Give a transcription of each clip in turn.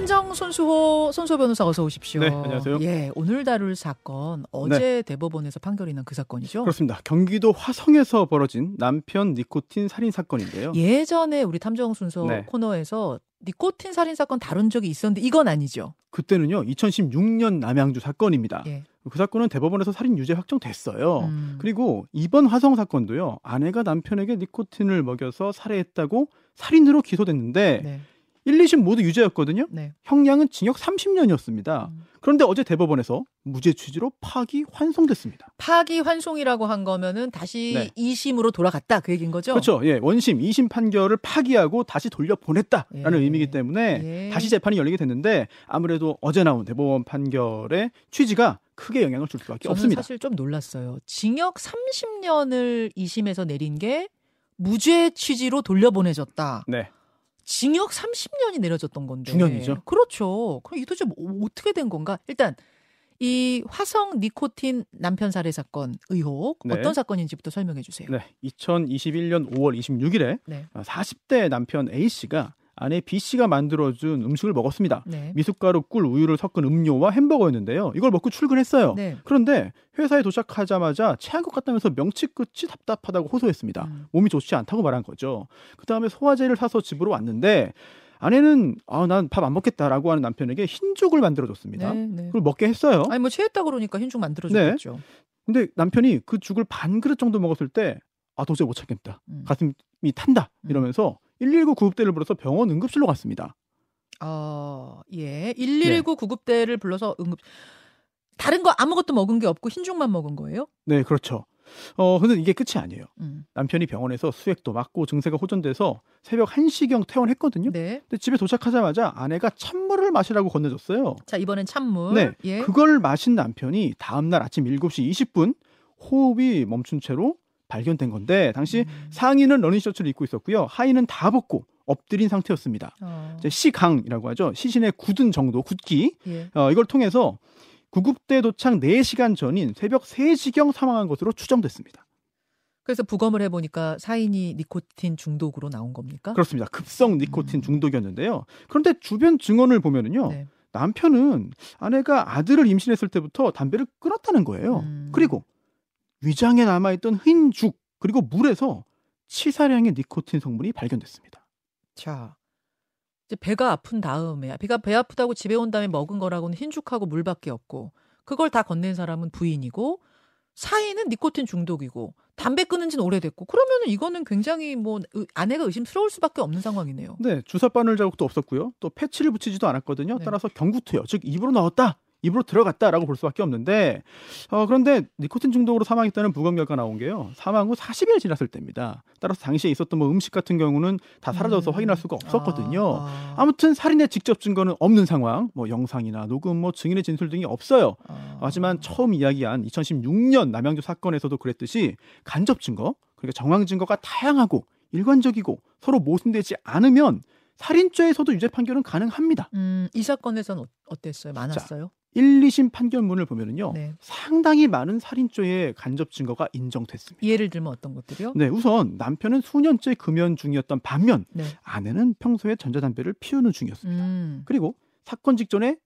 탐정 손수호 손수호 변호사 어서 오십시오. 네, 안녕하세요. 예, 오늘 다룰 사건 어제 대법원에서 판결이 난 그 사건이죠. 그렇습니다. 경기도 화성에서 벌어진 남편 니코틴 살인 사건인데요. 예전에 우리 탐정 순서 네. 코너에서 니코틴 살인 사건 다룬 적이 있었는데 이건 아니죠. 그때는요, 2016년 남양주 사건입니다. 예. 그 사건은 대법원에서 살인 유죄 확정됐어요. 음. 그리고 이번 화성 사건도요, 아내가 남편에게 니코틴을 먹여서 살해했다고 살인으로 기소됐는데 네. 1, 2심 모두 유죄였거든요. 네. 형량은 징역 30년이었습니다. 음. 그런데 어제 대법원에서 무죄 취지로 파기 환송됐습니다. 파기 환송이라고 한 거면은 다시 네. 이 2심으로 돌아갔다 그 얘기인 거죠? 그렇죠. 예, 원심, 2심 판결을 파기하고 다시 돌려보냈다라는 예. 의미이기 때문에 예. 다시 재판이 열리게 됐는데 아무래도 어제 나온 대법원 판결의 취지가 크게 영향을 줄 수밖에 저는 없습니다. 사실 좀 놀랐어요. 징역 30년을 2심에서 내린 게 무죄 취지로 돌려보내졌다. 네. 징역 30년이 내려졌던 건데. 중형이죠. 그렇죠. 그럼 이 도대체 뭐 어떻게 된 건가? 일단 이 화성 니코틴 남편 살해 사건 의혹 네. 어떤 사건인지부터 설명해 주세요. 네. 2021년 5월 26일에 네. 40대 남편 A 씨가 아내 B 씨가 만들어준 음식을 먹었습니다. 네. 미숫가루, 꿀, 우유를 섞은 음료와 햄버거였는데요. 이걸 먹고 출근했어요. 네. 그런데 회사에 도착하자마자 체한 것 같다면서 명치 끝이 답답하다고 호소했습니다. 음. 몸이 좋지 않다고 말한 거죠. 그 다음에 소화제를 사서 집으로 왔는데 아내는 아, 난 밥 안 먹겠다라고 하는 남편에게 흰죽을 만들어줬습니다. 네, 네. 그걸 먹게 했어요. 아니 뭐 체했다 그러니까 흰죽 만들어 줬겠죠. 근데 남편이 그 죽을 반 그릇 정도 먹었을 때 아, 도저히 못 참겠다. 음. 가슴이 탄다. 음. 이러면서 119 구급대를 불러서 병원 응급실로 갔습니다. 어, 예. 119 구급대를 불러서 응급 다른 거 아무것도 먹은 게 없고 흰죽만 먹은 거예요? 네, 그렇죠. 어, 근데 이게 끝이 아니에요. 음. 남편이 병원에서 수액도 맞고 증세가 호전돼서 새벽 1시경 퇴원했거든요. 네. 근데 집에 도착하자마자 아내가 찬물을 마시라고 건네줬어요. 자, 이번엔 찬물. 네. 예. 그걸 마신 남편이 다음날 아침 7시 20분 호흡이 멈춘 채로 발견된 건데 당시 음. 상의는 러닝 셔츠를 입고 있었고요. 하의는 다 벗고 엎드린 상태였습니다. 어, 시강이라고 하죠. 시신의 굳은 정도, 굳기. 예. 어, 이걸 통해서 구급대 도착 4시간 전인 새벽 3시경 사망한 것으로 추정됐습니다. 그래서 부검을 해보니까 사인이 니코틴 중독으로 나온 겁니까? 그렇습니다. 급성 니코틴 음. 중독이었는데요. 그런데 주변 증언을 보면은요. 네. 남편은 아내가 아들을 임신했을 때부터 담배를 끊었다는 거예요. 음. 그리고 위장에 남아있던 흰 죽 그리고 물에서 치사량의 니코틴 성분이 발견됐습니다. 자, 이제 배가 아픈 다음에 배가 배 아프다고 집에 온 다음에 먹은 거라고는 흰죽하고 물밖에 없고 그걸 다 건넨 사람은 부인이고 사인은 니코틴 중독이고 담배 끊은 지는 오래됐고 그러면은 이거는 굉장히 뭐 의- 아내가 의심스러울 수밖에 없는 상황이네요. 네, 주사 바늘 자국도 없었고요. 또 패치를 붙이지도 않았거든요. 네. 따라서 경구투여, 즉 입으로 넣었다. 입으로 들어갔다라고 볼 수밖에 없는데 어, 그런데 니코틴 중독으로 사망했다는 부검 결과 나온 게요 사망 후 40일 지났을 때입니다. 따라서 당시에 있었던 뭐 음식 같은 경우는 다 사라져서 음. 확인할 수가 없었거든요. 아, 아 무튼 살인의 직접 증거는 없는 상황, 뭐 영상이나 녹음, 뭐 증인의 진술 등이 없어요. 아. 하지만 처음 이야기한 2016년 남양주 사건에서도 그랬듯이 간접 증거, 그러니까 정황 증거가 다양하고 일관적이고 서로 모순되지 않으면 살인죄에서도 유죄 판결은 가능합니다. 음, 이 사건에서는 어- 어땠어요? 많았어요? 1, 2심 판결문을 보면은요. 네. 상당히 많은 살인죄의 간접 증거가 인정됐습니다. 예를 들면 어떤 것들이요? 네, 우선 남편은 수년째 금연 중이었던 반면 네. 아내는 평소에 전자담배를 피우는 중이었습니다. 음. 그리고 그리고 사건 직전에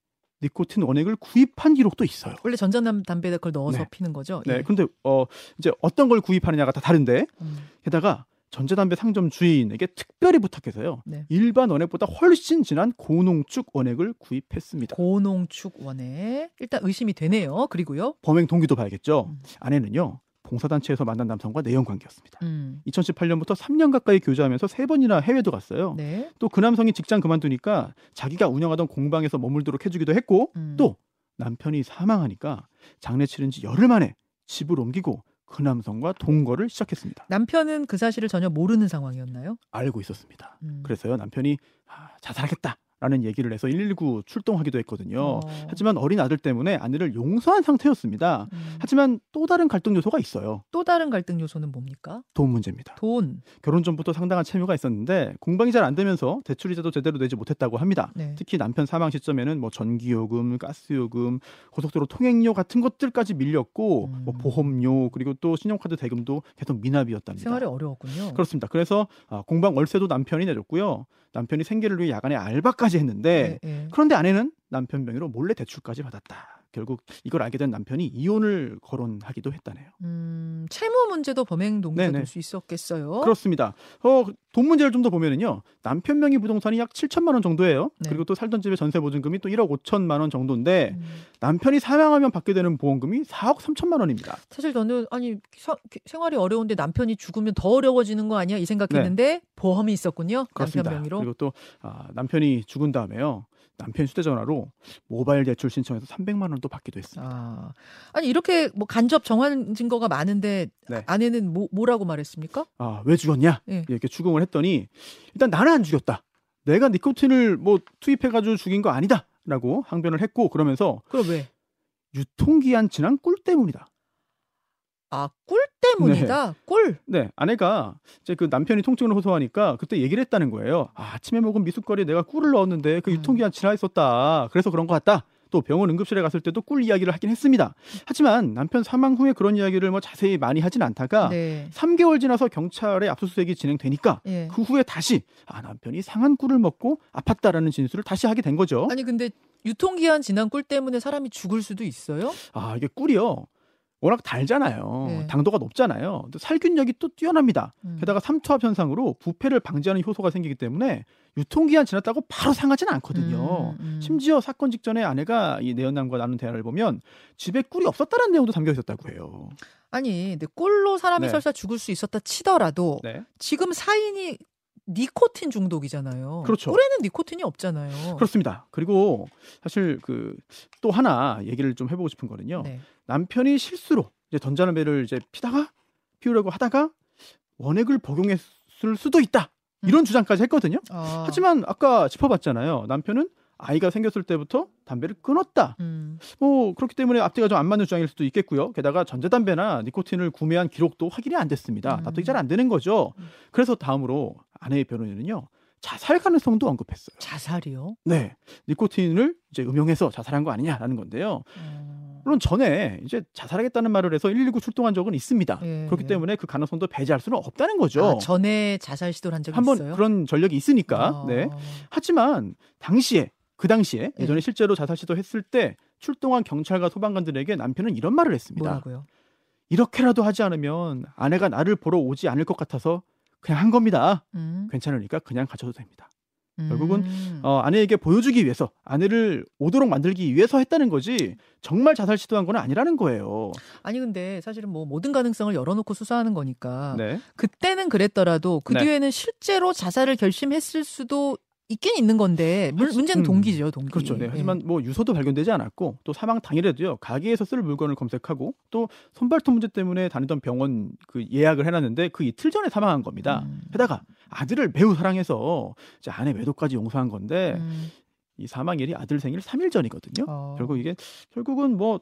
니코틴 원액을 구입한 기록도 있어요. 원래 전자담배에 그걸 넣어서 네. 피는 거죠? 네, 예. 근데 어 이제 어떤 걸 구입하느냐가 다 다른데 음. 게다가 전자담배 상점 주인에게 특별히 부탁해서요. 네. 일반 원액보다 훨씬 진한 고농축 원액을 구입했습니다. 고농축 원에 일단 의심이 되네요. 그리고요. 범행 동기도 봐야겠죠. 음. 아내는요. 봉사단체에서 만난 남성과 내연 관계였습니다. 음. 2018년부터 3년 가까이 교제하면서 세 번이나 해외도 갔어요. 네. 또그 남성이 직장 그만두니까 자기가 운영하던 공방에서 머물도록 해주기도 했고 음. 또 남편이 사망하니까 장례 치른 지 열흘 만에 집을 옮기고 그 남성과 동거를 시작했습니다. 남편은 그 사실을 전혀 모르는 상황이었나요? 알고 있었습니다. 음. 그래서요 남편이 아, 자살하겠다 라는 얘기를 해서 119 출동하기도 했거든요. 어. 하지만 어린 아들 때문에 아내를 용서한 상태였습니다. 음. 하지만 또 다른 갈등 요소가 있어요. 또 다른 갈등 요소는 뭡니까? 돈 문제입니다. 돈. 결혼 전부터 상당한 채무가 있었는데 공방이 잘 안 되면서 대출 이자도 제대로 내지 못했다고 합니다. 네. 특히 남편 사망 시점에는 뭐 전기요금, 가스요금, 고속도로 통행료 같은 것들까지 밀렸고 음. 뭐 보험료 그리고 또 신용카드 대금도 계속 미납이었답니다. 생활이 어려웠군요. 그렇습니다. 그래서 아, 공방 월세도 남편이 내줬고요. 남편이 생계를 위해 야간에 알바까지 했는데 네, 네. 그런데 아내는 남편 명의로 몰래 대출까지 받았다. 결국 이걸 알게 된 남편이 이혼을 거론하기도 했다네요. 음, 채무 문제도 범행 동기가. 될 수 있었겠어요. 그렇습니다. 어, 돈 문제를 좀 더 보면은요. 남편 명의 부동산이 약 7천만 원 정도예요. 네. 그리고 또 살던 집의 전세 보증금이 또 1억 5천만 원 정도인데 음, 남편이 사망하면 받게 되는 보험금이 4억 3천만 원입니다. 사실 저는 아니 사- 생활이 어려운데 남편이 죽으면 더 어려워지는 거 아니야 이 생각했는데 보험이 있었군요 네. 그렇습니다. 남편 명의로. 그리고 또 아, 남편이 죽은 다음에요. 남편 휴대전화로 모바일 대출 신청해서 300만 원도 받기도 했습니다. 아, 아니 이렇게 뭐 간접 정황 증거가 많은데 네. 아내는 뭐, 뭐라고 말했습니까? 아, 왜 죽었냐? 예. 이렇게 추궁을 했더니 일단 나는 안 죽였다. 내가 니코틴을 뭐 투입해가지고 죽인 거 아니다.라고 항변을 했고 그러면서 그럼 왜? 유통기한 지난 꿀 때문이다. 아, 꿀 때문이다. 꿀. 네, 아내가 이제 그 남편이 통증을 호소하니까 그때 얘기를 했다는 거예요. 아, 아침에 먹은 미숫가루에 내가 꿀을 넣었는데 그 음. 유통기한 지나 있었다. 그래서 그런 것 같다. 또 병원 응급실에 갔을 때도 꿀 이야기를 하긴 했습니다. 하지만 남편 사망 후에 그런 이야기를 뭐 자세히 많이 하진 않다가 네. 3개월 지나서 경찰의 압수수색이 진행되니까 예. 그 후에 다시 아 남편이 상한 꿀을 먹고 아팠다라는 진술을 다시 하게 된 거죠. 아니 근데 유통기한 지난 꿀 때문에 사람이 죽을 수도 있어요? 아 이게 꿀이요. 워낙 달잖아요. 네. 당도가 높잖아요. 또 살균력이 또 뛰어납니다. 음. 게다가 삼투압 현상으로 부패를 방지하는 효소가 생기기 때문에 유통기한 지났다고 바로 상하지는 않거든요. 음, 음. 심지어 사건 직전에 아내가 이 내연남과 나눈 대화를 보면 집에 꿀이 없었다는 내용도 담겨 있었다고 해요. 아니 근데 꿀로 사람이 네. 설사 죽을 수 있었다 치더라도 네. 지금 사인이 니코틴 중독이잖아요. 그렇죠. 꿀에는 니코틴이 없잖아요. 그렇습니다. 그리고 사실 그 또 하나 얘기를 좀 해보고 싶은 거는요. 네. 남편이 실수로 이제 전자담배를 이제 피다가 피우려고 하다가 원액을 복용했을 수도 있다. 이런 주장까지 했거든요. 아, 하지만 아까 짚어봤잖아요. 남편은 아이가 생겼을 때부터 담배를 끊었다. 음, 뭐 그렇기 때문에 앞뒤가 좀 안 맞는 주장일 수도 있겠고요. 게다가 전자담배나 니코틴을 구매한 기록도 확인이 안 됐습니다. 음. 납득이 잘 안 되는 거죠. 음. 그래서 다음으로 아내의 변호인은요. 자살 가능성도 언급했어요. 자살이요? 네. 니코틴을 이제 음용해서 자살한 거 아니냐라는 건데요. 어, 물론 전에 이제 자살하겠다는 말을 해서 119 출동한 적은 있습니다. 예, 그렇기 예. 때문에 그 가능성도 배제할 수는 없다는 거죠. 아, 전에 자살 시도를 한 적이 한번 있어요? 그런 전력이 있으니까. 아, 네. 하지만 당시에 그 당시에 예. 예전에 실제로 자살 시도했을 때 출동한 경찰과 소방관들에게 남편은 이런 말을 했습니다. 뭐라고요? 이렇게라도 하지 않으면 아내가 나를 보러 오지 않을 것 같아서 그냥 한 겁니다. 음, 괜찮으니까 그냥 가셔도 됩니다. 결국은 음. 어, 아내에게 보여주기 위해서 아내를 오도록 만들기 위해서 했다는 거지 정말 자살 시도한 건 아니라는 거예요. 아니 근데 사실은 뭐 모든 가능성을 열어놓고 수사하는 거니까 네. 그때는 그랬더라도 그 네. 뒤에는 실제로 자살을 결심했을 수도 있긴 있는 건데 물- 문제는 음, 동기죠 동기. 그렇죠. 네. 예. 하지만 뭐 유서도 발견되지 않았고 또 사망 당일에도요 가게에서 쓸 물건을 검색하고 또 손발톱 문제 때문에 다니던 병원 그 예약을 해놨는데 그 이틀 전에 사망한 겁니다. 음. 게다가 아들을 매우 사랑해서 이제 아내 외도까지 용서한 건데 음, 이 사망일이 아들 생일 3일 전이거든요. 어. 결국 이게 결국은 뭐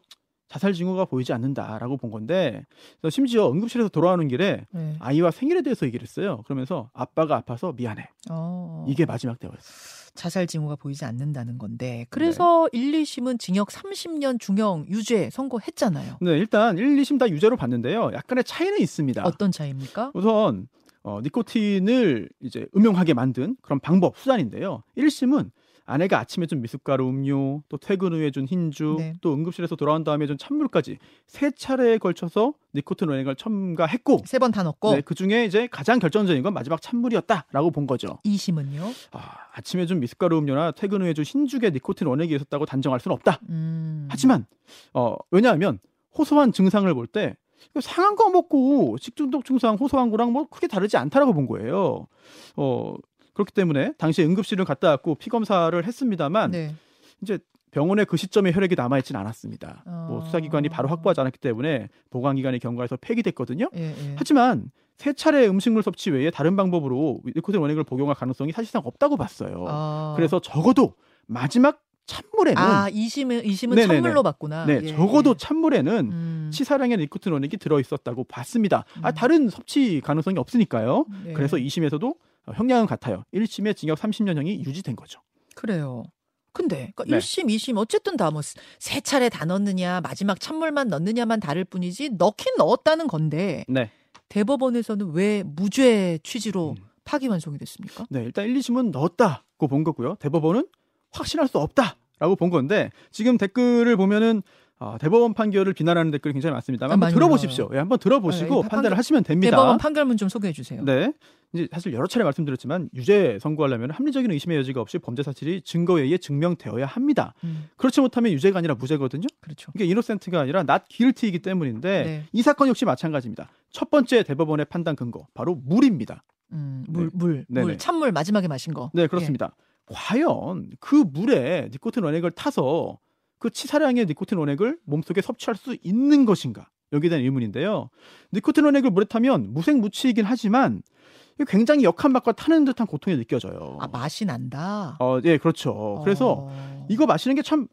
자살 징후가 보이지 않는다라고 본 건데 심지어 응급실에서 돌아오는 길에 네. 아이와 생일에 대해서 얘기를 했어요. 그러면서 아빠가 아파서 미안해. 어. 이게 마지막 대화였어요. 자살 징후가 보이지 않는다는 네. 건데 그래서 1, 2심은 징역 30년 중형 유죄 선고했잖아요. 네, 일단 1, 2심 다 유죄로 봤는데요. 약간의 차이는 있습니다. 어떤 차이입니까? 우선 어, 니코틴을 이제 음용하게 만든 그런 방법 수단인데요. 1심은 아내가 아침에 준 미숫가루 음료, 또 퇴근 후에 준 흰주, 네. 또 응급실에서 돌아온 다음에 준 찬물까지 세 차례에 걸쳐서 니코틴 원액을 첨가했고, 세 번 다 넣고 네, 그 중에 이제 가장 결정적인 건 마지막 찬물이었다라고 본 거죠. 2심은요? 아, 아침에 준 미숫가루 음료나 퇴근 후에 준 흰죽에 니코틴 원액이 있었다고 단정할 수는 없다. 음. 하지만 어, 왜냐하면 호소한 증상을 볼 때 상한 거 먹고 식중독 증상 호소한 거랑 뭐 크게 다르지 않다라고 본 거예요. 어, 그렇기 때문에 당시에 응급실을 갔다 왔고 피 검사를 했습니다만 네. 이제 병원에 그 시점에 혈액이 남아 있지는 않았습니다. 뭐 아. 수사기관이 바로 확보하지 않았기 때문에 보관기관이 경과해서 폐기됐거든요. 예, 예. 하지만 세 차례 음식물 섭취 외에 다른 방법으로 니코틴 원액을 복용할 가능성이 사실상 없다고 봤어요. 아. 그래서 적어도 마지막 찬물에는 아, 2심은 2심은 네네네. 찬물로 봤구나. 네 예, 적어도 예. 찬물에는 음. 치사량의 니코틴 원액이 들어 있었다고 봤습니다. 아 음. 다른 섭취 가능성이 없으니까요. 네. 그래서 2심에서도 형량은 같아요. 1심에 징역 30년형이 유지된 거죠. 그래요. 근데 그러니까 네. 1심, 2심 어쨌든 다 뭐 세 차례 다 넣느냐 마지막 찬물만 넣느냐만 다를 뿐이지 넣긴 넣었다는 건데 네. 대법원에서는 왜 무죄 취지로 음. 파기환송이 됐습니까? 네, 일단 1, 2심은 넣었다고 본 거고요. 대법원은 확신할 수 없다라고 본 건데 지금 댓글을 보면은 아, 대법원 판결을 비난하는 댓글이 굉장히 많습니다. 아, 한번 들어보십시오. 예, 한번 들어보시고 네, 판단을 판결- 하시면 됩니다. 대법원 판결문 좀 소개해 주세요. 네. 이제 사실 여러 차례 말씀드렸지만 유죄 선고하려면 합리적인 의심의 여지가 없이 범죄 사실이 증거에 의해 증명되어야 합니다. 음, 그렇지 못하면 유죄가 아니라 무죄거든요. 그렇죠. 이게 이노센트가 아니라 not guilty이기 때문인데 네. 이 사건 역시 마찬가지입니다. 첫 번째 대법원의 판단 근거 바로 물입니다. 음, 물, 네. 물, 네네. 물, 찬물 마지막에 마신 거. 네, 그렇습니다. 과연 그 물에 니코틴 원액을 타서 그 치사량의 니코틴 원액을 몸속에 섭취할 수 있는 것인가? 여기에 대한 의문인데요. 니코틴 원액을 물에 타면 무색무취이긴 하지만 굉장히 역한 맛과 타는 듯한 고통이 느껴져요. 아 맛이 난다. 어, 예, 그렇죠. 그래서 어. 이거 마시는 게 참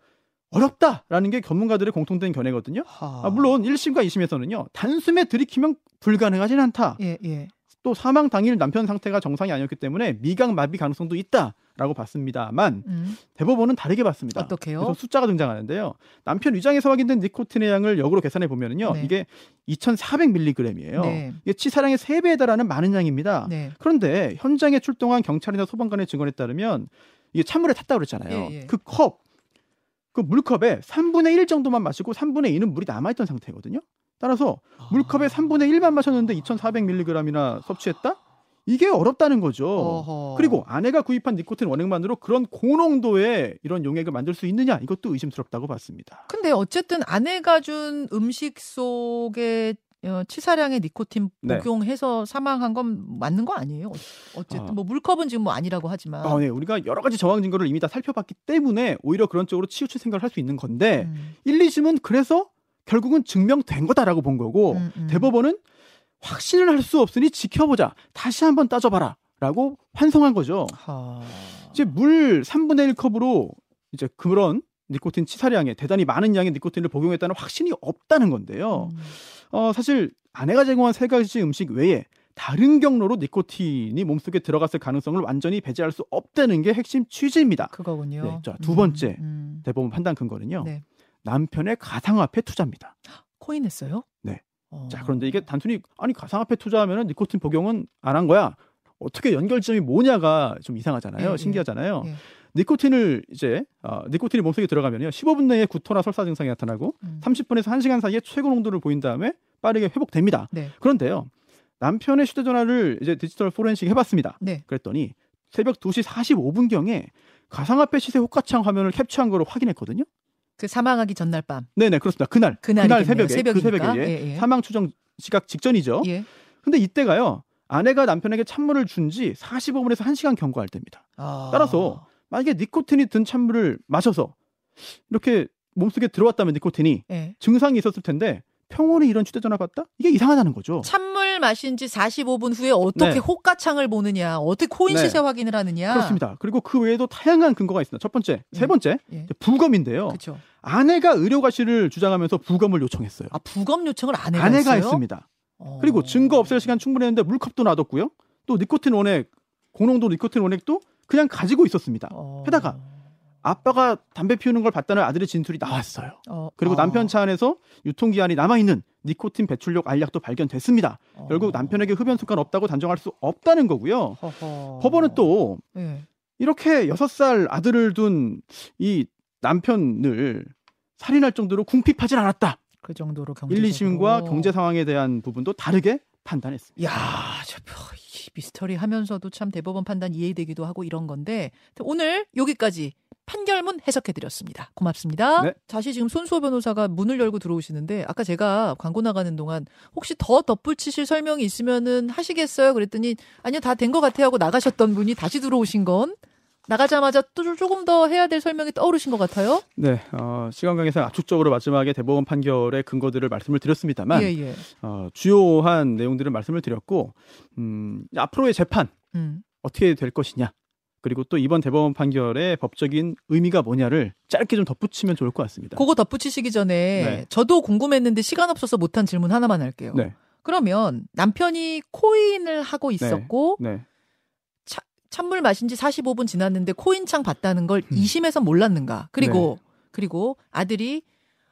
어렵다라는 게 전문가들의 공통된 견해거든요. 하. 아, 물론 1심과 2심에서는요. 단숨에 들이키면 불가능하진 않다. 예, 예. 또 사망 당일 남편 상태가 정상이 아니었기 때문에 미각 마비 가능성도 있다라고 봤습니다만 음, 대법원은 다르게 봤습니다. 어떻게요? 그래서 숫자가 등장하는데요. 남편 위장에서 확인된 니코틴의 양을 역으로 계산해 보면은요. 네. 이게 2,400mg이에요. 네. 이게 치사량의 3배에 달하는 많은 양입니다. 네. 그런데 현장에 출동한 경찰이나 소방관의 증언에 따르면 이게 찬물에 탔다고 그랬잖아요. 예, 예. 그 컵, 그 물컵에 3분의 1 정도만 마시고 3분의 2는 물이 남아있던 상태거든요. 따라서 물컵의 아. 3분의 1만 마셨는데 2,400mg이나 섭취했다? 이게 어렵다는 거죠. 어허. 그리고 아내가 구입한 니코틴 원액만으로 그런 고농도의 이런 용액을 만들 수 있느냐 이것도 의심스럽다고 봤습니다. 근데 어쨌든 아내가 준 음식 속에 어, 치사량의 니코틴 네. 복용해서 사망한 건 맞는 거 아니에요? 어- 어쨌든 아. 뭐 물컵은 지금 뭐 아니라고 하지만. 아, 네. 우리가 여러 가지 정황 증거를 이미 다 살펴봤기 때문에 오히려 그런 쪽으로 치우칠 생각을 할 수 있는 건데 음, 1, 2심은 그래서 결국은 증명된 거다라고 본 거고 음, 음. 대법원은 확신을 할 수 없으니 지켜보자. 다시 한번 따져봐라. 라고 환송한 거죠. 하... 이제 물 3분의 1컵으로 이제 그런 니코틴 치사량에 대단히 많은 양의 니코틴을 복용했다는 확신이 없다는 건데요. 음, 어, 사실 아내가 제공한 세 가지 음식 외에 다른 경로로 니코틴이 몸속에 들어갔을 가능성을 완전히 배제할 수 없다는 게 핵심 취지입니다. 그거군요. 네, 자, 두 번째. 음. 대법원 판단 근거는요. 네. 남편의 가상화폐 투자입니다. 코인 했어요? 네. 어. 자, 그런데 이게 단순히 아니 가상화폐 투자하면 니코틴 복용은 안 한 거야. 어떻게 연결점이 뭐냐가 좀 이상하잖아요. 예, 예. 신기하잖아요. 예. 니코틴을 이제 어, 니코틴이 몸속에 들어가면요. 15분 내에 구토나 설사 증상이 나타나고 음. 30분에서 1시간 사이에 최고 농도를 보인 다음에 빠르게 회복됩니다. 네. 그런데요. 남편의 휴대전화를 이제 디지털 포렌식 해봤습니다. 네. 그랬더니 새벽 2시 45분경에 가상화폐 시세 호가창 화면을 캡처한 거를 확인했거든요. 그 사망하기 전날 밤. 네네 그렇습니다. 그날 그날이겠네요. 새벽에 그 새벽이니까. 새벽에 예, 예. 사망 추정 시각 직전이죠. 예. 근데 이때가요. 아내가 남편에게 찬물을 준 지 45분에서 1시간 경과할 때입니다. 아. 따라서 만약에 니코틴이 든 찬물을 마셔서 이렇게 몸속에 들어왔다면 니코틴이 예. 증상이 있었을 텐데 평온히 이런 휴대전화 봤다? 이게 이상하다는 거죠. 찬물 마신 지 45분 후에 어떻게 네. 호가창을 보느냐, 어떻게 코인 네. 시세 확인을 하느냐. 그렇습니다. 그리고 그 외에도 다양한 근거가 있습니다. 첫 번째, 세 예. 번째 예. 부검인데요. 그렇죠. 아내가 의료과실을 주장하면서 부검을 요청했어요. 아 부검 요청을 아내가, 아내가 했어요? 했습니다. 어. 그리고 증거 없앨 시간 충분했는데 물컵도 놔뒀고요. 또 니코틴 원액, 고농도 니코틴 원액도 그냥 가지고 있었습니다. 어. 게다가 아빠가 담배 피우는 걸 봤다는 아들의 진술이 나왔어요. 어. 그리고 어. 남편 차 안에서 유통기한이 남아있는 니코틴 배출력 알약도 발견됐습니다. 어. 결국 남편에게 흡연 습관 없다고 단정할 수 없다는 거고요. 허허. 법원은 또 예. 이렇게 여섯 살 아들을 둔 이 남편을 살인할 정도로 궁핍하진 않았다. 그 정도로 경제 1, 2심과 경제 상황에 대한 부분도 다르게 판단했습니다. 야, 저 미스터리 하면서도 참 대법원 판단 이해되기도 하고 이런 건데 오늘 여기까지 판결문 해석해 드렸습니다. 고맙습니다. 네. 다시 지금 손수호 변호사가 문을 열고 들어오시는데 아까 제가 광고 나가는 동안 혹시 더 덧붙이실 설명이 있으면은 하시겠어요? 그랬더니 아니요 다 된 것 같아요 하고 나가셨던 분이 다시 들어오신 건 나가자마자 또 조금 더 해야 될 설명이 떠오르신 것 같아요. 네, 어, 시간 관계상 압축적으로 마지막에 대법원 판결의 근거들을 말씀을 드렸습니다만 예, 예. 어, 주요한 내용들을 말씀을 드렸고 음, 앞으로의 재판 음. 어떻게 될 것이냐 그리고 또 이번 대법원 판결의 법적인 의미가 뭐냐를 짧게 좀 덧붙이면 좋을 것 같습니다. 그거 덧붙이시기 전에 네. 저도 궁금했는데 시간 없어서 못한 질문 하나만 할게요. 네, 그러면 남편이 코인을 하고 있었고 네. 찬물 마신 지 45분 지났는데 코인창 봤다는 걸 음. 2심에서 몰랐는가? 그리고 그리고 아들이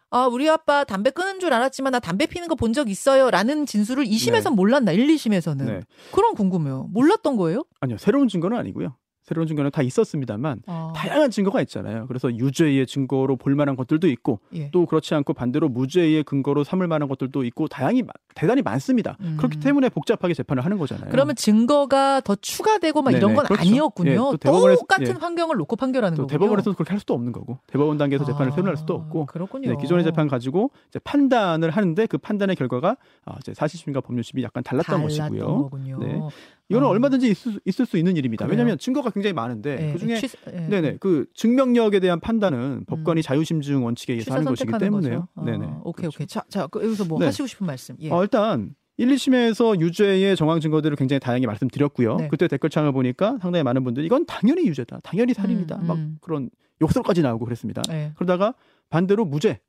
아, 우리 아빠 담배 끊은 줄 알았지만 나 담배 피는 거 본 적 있어요. 라는 진술을 2심에서 네. 몰랐나? 1, 2심에서는. 네. 그런 궁금해요. 몰랐던 거예요? 아니요, 새로운 증거는 아니고요. 새로운 증거는 다 있었습니다만 아, 다양한 증거가 있잖아요. 그래서 유죄의 증거로 볼 만한 것들도 있고 예. 또 그렇지 않고 반대로 무죄의 근거로 삼을 만한 것들도 있고 다양히 마- 대단히 많습니다. 음. 그렇기 때문에 복잡하게 재판을 하는 거잖아요. 그러면 증거가 더 추가되고 막 이런 네네, 건 그렇죠. 아니었군요. 예, 또 대법원에서- 똑같은 예. 환경을 놓고 판결하는 또 거군요. 대법원에서는 그렇게 할 수도 없는 거고 대법원 단계에서 재판을 아, 세분할 수도 없고 그렇군요. 네, 기존의 재판 가지고 이제 판단을 하는데 그 판단의 결과가 아, 이제 사실심과 법률심이 약간 달랐던 달랐던 것이고요. 거군요. 네. 이거는 아. 얼마든지 있을, 수- 있을 수 있는 일입니다. 그래요? 왜냐하면 증거가 굉장히 많은데 예, 그 중에 취- 예. 네네 그 증명력에 대한 판단은 법관이 자유심증 원칙에 의해서 하는 것이기 때문에요. 거죠. 네네. 아, 오케이 그렇죠. 오케이. 자, 자 그, 여기서 뭐 네. 하시고 싶은 말씀. 예. 어, 일단 1, 2심에서 유죄의 정황 증거들을 굉장히 다양하게 말씀드렸고요. 네. 그때 댓글창을 보니까 상당히 많은 분들이 이건 당연히 유죄다. 당연히 살인이다. 음, 막 음. 그런 욕설까지 나오고 그랬습니다. 예. 그러다가 반대로 무죄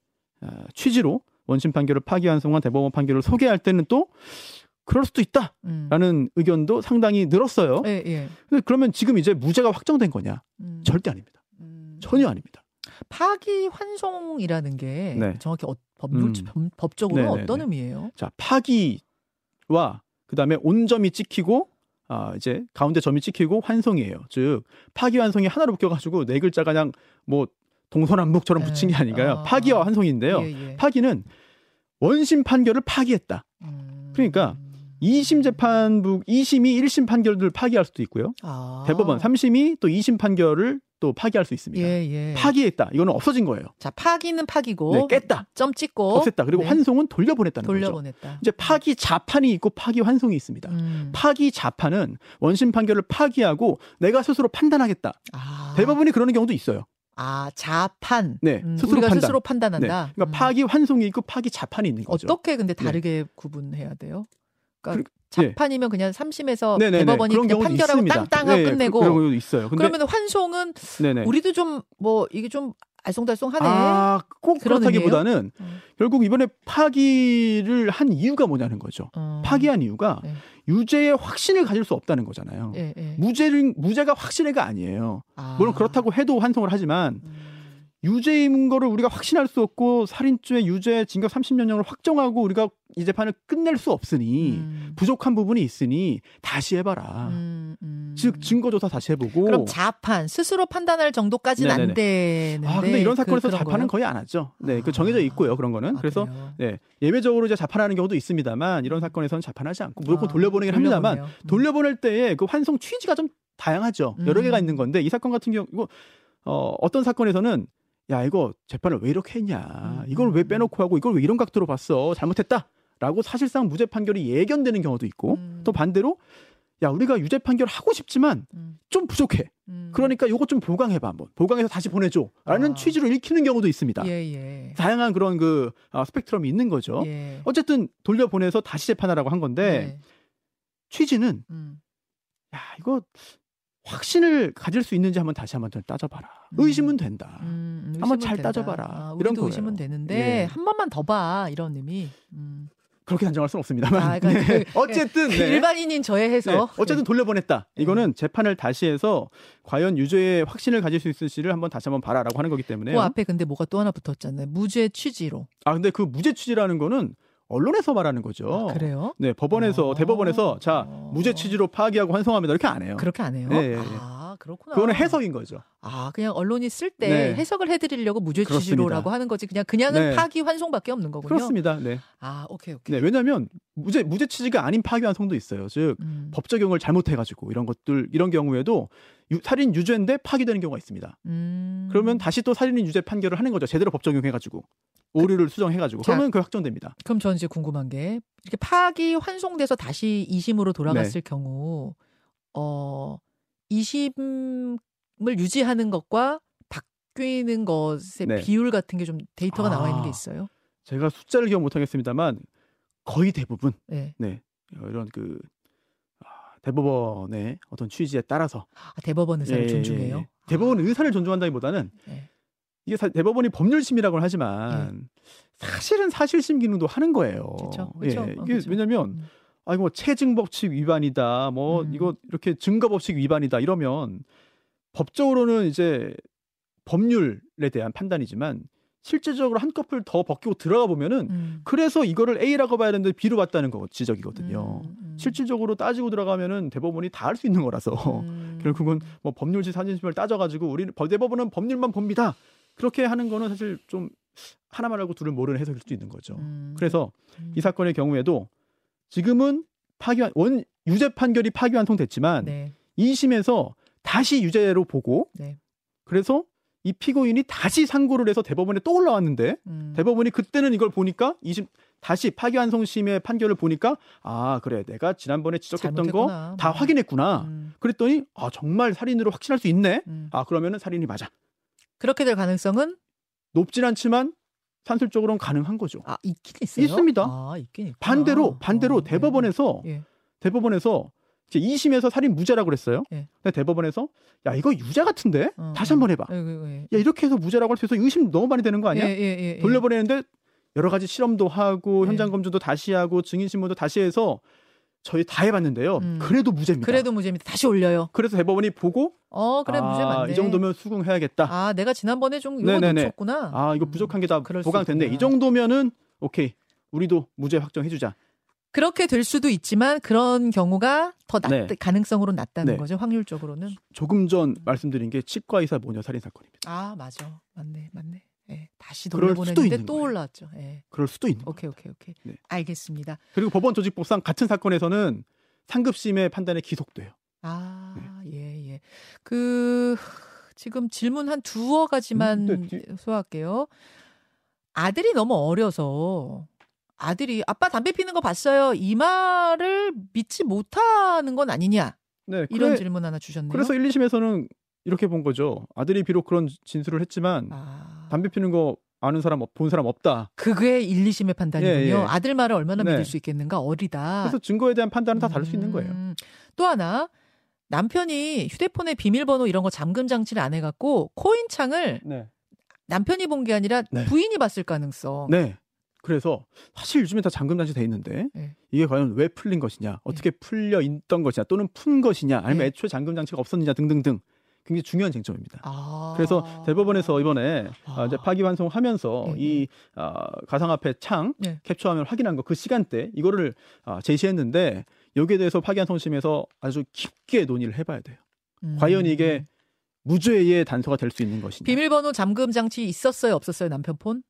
어, 취지로 원심 판결을 파기환송한 대법원 판결을 소개할 때는 또 그럴 수도 있다라는 음. 의견도 상당히 늘었어요. 예, 예. 근데 그러면 지금 이제 무죄가 확정된 거냐? 음. 절대 아닙니다. 음. 전혀 아닙니다. 파기 환송이라는 게 네. 정확히 어, 법률, 음. 법- 법적으로 네네네. 어떤 의미예요? 자 파기와 그다음에 온점이 찍히고 아 이제 가운데 점이 찍히고 환송이에요. 즉 파기 환송이 하나로 묶여 가지고 네 글자가 그냥 뭐 동서남북처럼 붙인 게 네. 아닌가요? 아. 파기와 환송인데요. 예, 예. 파기는 원심 판결을 파기했다. 음. 그러니까 2심 재판부 2심이 1심 판결을 파기할 수도 있고요. 아. 대법원 3심이 또 2심 판결을 또 파기할 수 있습니다. 예, 예. 파기했다. 이거는 없어진 거예요. 자, 파기는 파기고 네, 깼다. 점 찍고 없앴다. 그리고 네. 환송은 돌려보냈다는 거죠. 돌려보냈다. 이제 파기 자판이 있고 파기 환송이 있습니다. 음. 파기 자판은 원심 판결을 파기하고 내가 스스로 판단하겠다. 아. 대법원이 그러는 경우도 있어요. 아, 자판. 네, 음, 스스로 우리가 판단. 스스로 네. 판단한다. 그러니까 음. 파기 환송이 있고 파기 자판이 있는 거죠. 어떻게 근데 다르게 구분해야 돼요? 그러니까. 자판이면 그냥 3심에서 네네네. 대법원이 그냥 판결하고 있습니다. 땅땅하고 네, 그- 끝내고 그런 경우도 있어요. 그러면 환송은 네네. 우리도 좀 뭐 이게 좀 알쏭달쏭하네. 아, 꼭 그렇다기보다는 음. 결국 이번에 파기를 한 이유가 뭐냐는 거죠. 어. 파기한 이유가 네. 유죄의 확신을 가질 수 없다는 거잖아요. 예, 예. 무죄를 무죄가 확실해가 아니에요. 아. 물론 그렇다고 해도 환송을 하지만 음. 유죄인 거를 우리가 확신할 수 없고 살인죄 유죄 징역 30년형을 확정하고 우리가 이 재판을 끝낼 수 없으니 음. 부족한 부분이 있으니 다시 해봐라. 음, 음. 즉 증거 조사 다시 해보고. 그럼 자판 스스로 판단할 정도까지는 안 되는데. 아 근데 이런 사건에서 그, 자판은 거예요? 거의 안 하죠. 네, 그 아. 정해져 있고요. 그런 거는 아, 그래서 그래요? 네 예외적으로 이제 자판하는 경우도 있습니다만 이런 사건에서는 자판하지 않고 무조건 아, 돌려보내긴 합니다만 돌려보내요. 음. 돌려보낼 때에 그 환송 취지가 좀 다양하죠. 여러 음. 개가 있는 건데 이 사건 같은 경우 이거 어, 어떤 사건에서는 야 이거 재판을 왜 이렇게 했냐 음. 이걸 왜 빼놓고 하고 이걸 왜 이런 각도로 봤어 잘못했다라고 사실상 무죄 판결이 예견되는 경우도 있고 음. 또 반대로 야 우리가 유죄 판결 하고 싶지만 음, 좀 부족해 음. 그러니까 요거 좀 보강해봐 한번 보강해서 다시 보내줘라는 아. 취지로 읽히는 경우도 있습니다. 예, 예. 다양한 그런 그 아, 스펙트럼이 있는 거죠. 예. 어쨌든 돌려보내서 다시 재판하라고 한 건데 네. 취지는 음. 야 이거 확신을 가질 수 있는지 한번 다시 한번 좀 따져봐라. 음. 의심은 된다. 음, 한번 의심은 잘 된다. 따져봐라. 아, 이런 거예요. 의심은 되는데 예. 한 번만 더 봐. 이런 의미. 음. 그렇게 단정할 수는 없습니다만. 아, 그러니까 네. 그- 어쨌든 그 네. 일반인인 저해해서 네. 어쨌든 돌려보냈다. 이거는 재판을 다시 해서 과연 유죄의 확신을 가질 수 있을지를 한번 다시 한번 봐라라고 하는 거기 때문에. 그 앞에 근데 뭐가 또 하나 붙었잖아요. 무죄 취지로. 아 근데 그 무죄 취지라는 거는 언론에서 말하는 거죠. 아, 그래요? 네, 법원에서 어. 대법원에서 자 어. 무죄 취지로 파기하고 환송합니다 이렇게 안 해요. 그렇게 안 해요? 예, 예, 예. 아, 그렇구나. 그거는 해석인 거죠. 아, 그냥 언론이 쓸때 네. 해석을 해드리려고 무죄 그렇습니다. 취지로라고 하는 거지. 그냥 그냥은 네. 파기 환송밖에 없는 거군요. 그렇습니다. 네. 아, 오케이 오케이. 네, 왜냐하면 무죄 무죄 취지가 아닌 파기 환송도 있어요. 즉 음. 법 적용을 잘못해가지고 이런 것들 이런 경우에도 유- 살인 유죄인데 파기되는 경우가 있습니다. 음. 그러면 다시 또 살인 유죄 판결을 하는 거죠. 제대로 법 적용해가지고 오류를 수정해가지고 자. 그러면 그 확정됩니다. 그럼 저는 이제 궁금한 게 이렇게 파기 환송돼서 다시 2심으로 돌아갔을 네. 경우 어 2심을 유지하는 것과 바뀌는 것의 네. 비율 같은 게 좀 데이터가 나와 있는 게 아. 있어요. 제가 숫자를 기억 못하겠습니다만 거의 대부분 네. 네 이런 그 아, 대법원의 어떤 취지에 따라서 아, 대법원 의사를 예, 예, 존중해요. 예. 대법원 의사를 존중한다기보다는 예. 이게 사- 대법원이 법률 심이라고는 하지만 사실은 사실 심 기능도 하는 거예요. 그쵸. 예, 어, 이게 그쵸. 왜냐면 음. 아 이거 뭐 체증 법칙 위반이다. 뭐 음. 이거 이렇게 증거 법칙 위반이다 이러면 법적으로는 이제 법률에 대한 판단이지만 실제적으로 한꺼풀 더 벗기고 들어가 보면은 음. 그래서 이거를 A라고 봐야 되는데 B로 봤다는 거 지적이거든요. 음, 음. 실질적으로 따지고 들어가면은 대법원이 다 할 수 있는 거라서 음. 결국은 뭐 법률지 사진심을 따져가지고 우리는 법- 대법원은 법률만 봅니다. 그렇게 하는 거는 사실 좀 하나만 알고 둘을 모르는 해석일 수도 있는 거죠. 음. 그래서 음. 이 사건의 경우에도 지금은 파기환 원 유죄 판결이 파기환송됐지만 네. 2심에서 다시 유죄로 보고 네. 그래서 이 피고인이 다시 상고를 해서 대법원에 또 올라왔는데 음. 대법원이 그때는 이걸 보니까 2심 다시 파기환송심의 판결을 보니까 아 그래 내가 지난번에 지적했던 거 잘못했구나. 다 음. 확인했구나. 음. 그랬더니 아 정말 살인으로 확신할 수 있네. 음. 아 그러면은 살인이 맞아. 그렇게 될 가능성은 높진 않지만 산술적으로는 가능한 거죠. 아 있긴 있어요. 있습니다. 아 있긴 있구나. 반대로 반대로 어, 네. 대법원에서 예. 대법원에서 이제 2심에서 살인 무죄라고 그랬어요. 예. 근데 대법원에서 야 이거 유죄 같은데 어, 다시 어. 한번 해봐. 예, 예, 예. 야 이렇게 해서 무죄라고 할 수 있어 의심 너무 많이 되는 거 아니야? 예. 돌려보내는데 여러 가지 실험도 하고 예. 현장 검증도 다시 하고 증인 신문도 다시 해서 저희 다 해봤는데요. 음. 그래도 무죄입니다. 그래도 무죄입니다. 다시 올려요. 그래서 대법원이 보고 어 그래 무죄 아, 맞네. 이 정도면 수긍해야겠다. 아 내가 지난번에 좀 이거. 놓쳤구나. 아 이거 음, 부족한 게다 그럴 수 보강됐네. 이 정도면은 오케이. 우리도 무죄 확정해주자. 그렇게 될 수도 있지만 그런 경우가 더 낮, 네. 가능성으로 낮다는 네. 거죠. 확률적으로는. 조금 전 말씀드린 게 치과 의사 모녀 살인 사건입니다. 아 맞아, 맞네, 맞네. 예, 다시 돌려보냈는데 또. 올라왔죠. 예. 그럴 수도 있는. 오케이, 오케이, 오케이. 네. 알겠습니다. 그리고 법원 조직법상 같은 사건에서는 상급심의 판단에 기속돼요. 아, 예, 예. 그 지금 질문 한 두어 가지만 음, 네, 뒤- 소화할게요. 아들이 너무 어려서 아들이 아빠 담배 피는 거 봤어요. 이 말을 믿지 못하는 건 아니냐? 네, 이런 그래- 질문 하나 주셨네요. 그래서 1, 2심에서는 이렇게 본 거죠. 아들이 비록 그런 진술을 했지만 아, 담배 피는 거 아는 사람 없- 본 사람 없다. 그게 1, 2심의 판단이군요. 예, 예. 아들 말을 얼마나 네. 믿을 수 있겠는가? 어리다. 그래서 증거에 대한 판단은 다 다를 수 있는 거예요. 음, 또 하나 남편이 휴대폰에 비밀번호 이런 거 잠금 장치를 안 해갖고 코인창을 네. 남편이 본 게 아니라 네. 부인이 봤을 가능성. 네. 그래서 사실 요즘에 다 잠금 장치 돼 있는데 네. 이게 과연 왜 풀린 것이냐, 어떻게 풀려 있던 것이냐, 또는 푼 것이냐, 아니면 네. 애초에 잠금 장치가 없었느냐 등등등 굉장히 중요한 쟁점입니다. 아. 그래서 대법원에서 이번에 아. 아, 이제 파기환송하면서 네, 이 아, 가상화폐 창 네. 캡처화면 확인한 거 그 시간대 이거를 아, 제시했는데 여기에 대해서 파기환송심에서 아주 깊게 논의를 해봐야 돼요. 음. 과연 이게 무죄의 단서가 될 수 있는 것이냐. 비밀번호 잠금 장치 있었어요, 없었어요, 남편 폰?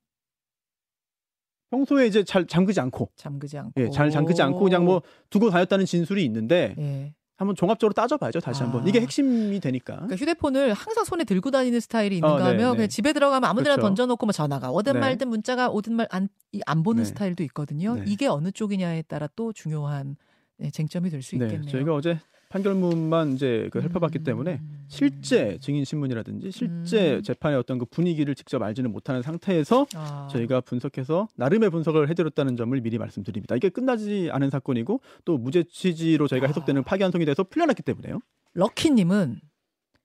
평소에 이제 잘 잠그지 않고, 잠그지 않고. 예, 잘 잠그지 않고 그냥 뭐 두고 다녔다는 진술이 있는데 예. 한번 종합적으로 따져봐야죠 다시 아. 한번. 이게 핵심이 되니까. 그러니까 휴대폰을 항상 손에 들고 다니는 스타일이 있는가 어, 네, 하면 네. 그냥 집에 들어가면 아무데나 그렇죠. 던져놓고 뭐 전화가 오든 네. 말든 문자가 오든 말안안 보는 네. 스타일도 있거든요. 네. 이게 어느 쪽이냐에 따라 또 중요한 네, 쟁점이 될수 네, 있겠네요. 저희가 어제 판결문만 이제 그 살펴봤기 음. 때문에 실제 증인 신문이라든지 실제 음. 재판의 어떤 그 분위기를 직접 알지는 못하는 상태에서 아. 저희가 분석해서 나름의 분석을 해드렸다는 점을 미리 말씀드립니다. 이게 끝나지 않은 사건이고 또 무죄 취지로 저희가 아. 해석되는 파기환송이 돼서 풀려났기 때문에요. 럭키님은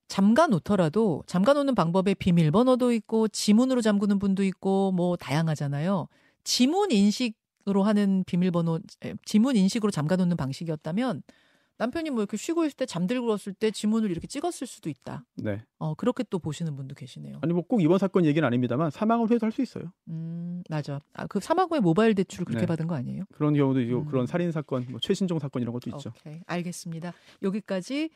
잠가 놓더라도 잠가 놓는 방법에 비밀번호도 있고 지문으로 잠그는 분도 있고 뭐 다양하잖아요. 지문 인식으로 하는 비밀번호, 에, 지문 인식으로 잠가 놓는 방식이었다면 남편이 뭐 이렇게 쉬고 있을 때 잠들고 있을 때 지문을 이렇게 찍었을 수도 있다. 네. 어 그렇게 또 보시는 분도 계시네요. 아니 뭐 꼭 이번 사건 얘기는 아닙니다만 사망을 후에도 할수 있어요. 음 맞아. 아, 그 사망 후에 모바일 대출을 그렇게 네. 받은 거 아니에요? 그런 경우도 있고 음. 그런 살인 사건, 뭐 최신종 사건 이런 것도 있죠. 오케이, 알겠습니다. 여기까지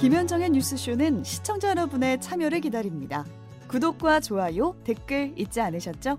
김현정의 뉴스쇼는 시청자 여러분의 참여를 기다립니다. 구독과 좋아요, 댓글 잊지 않으셨죠?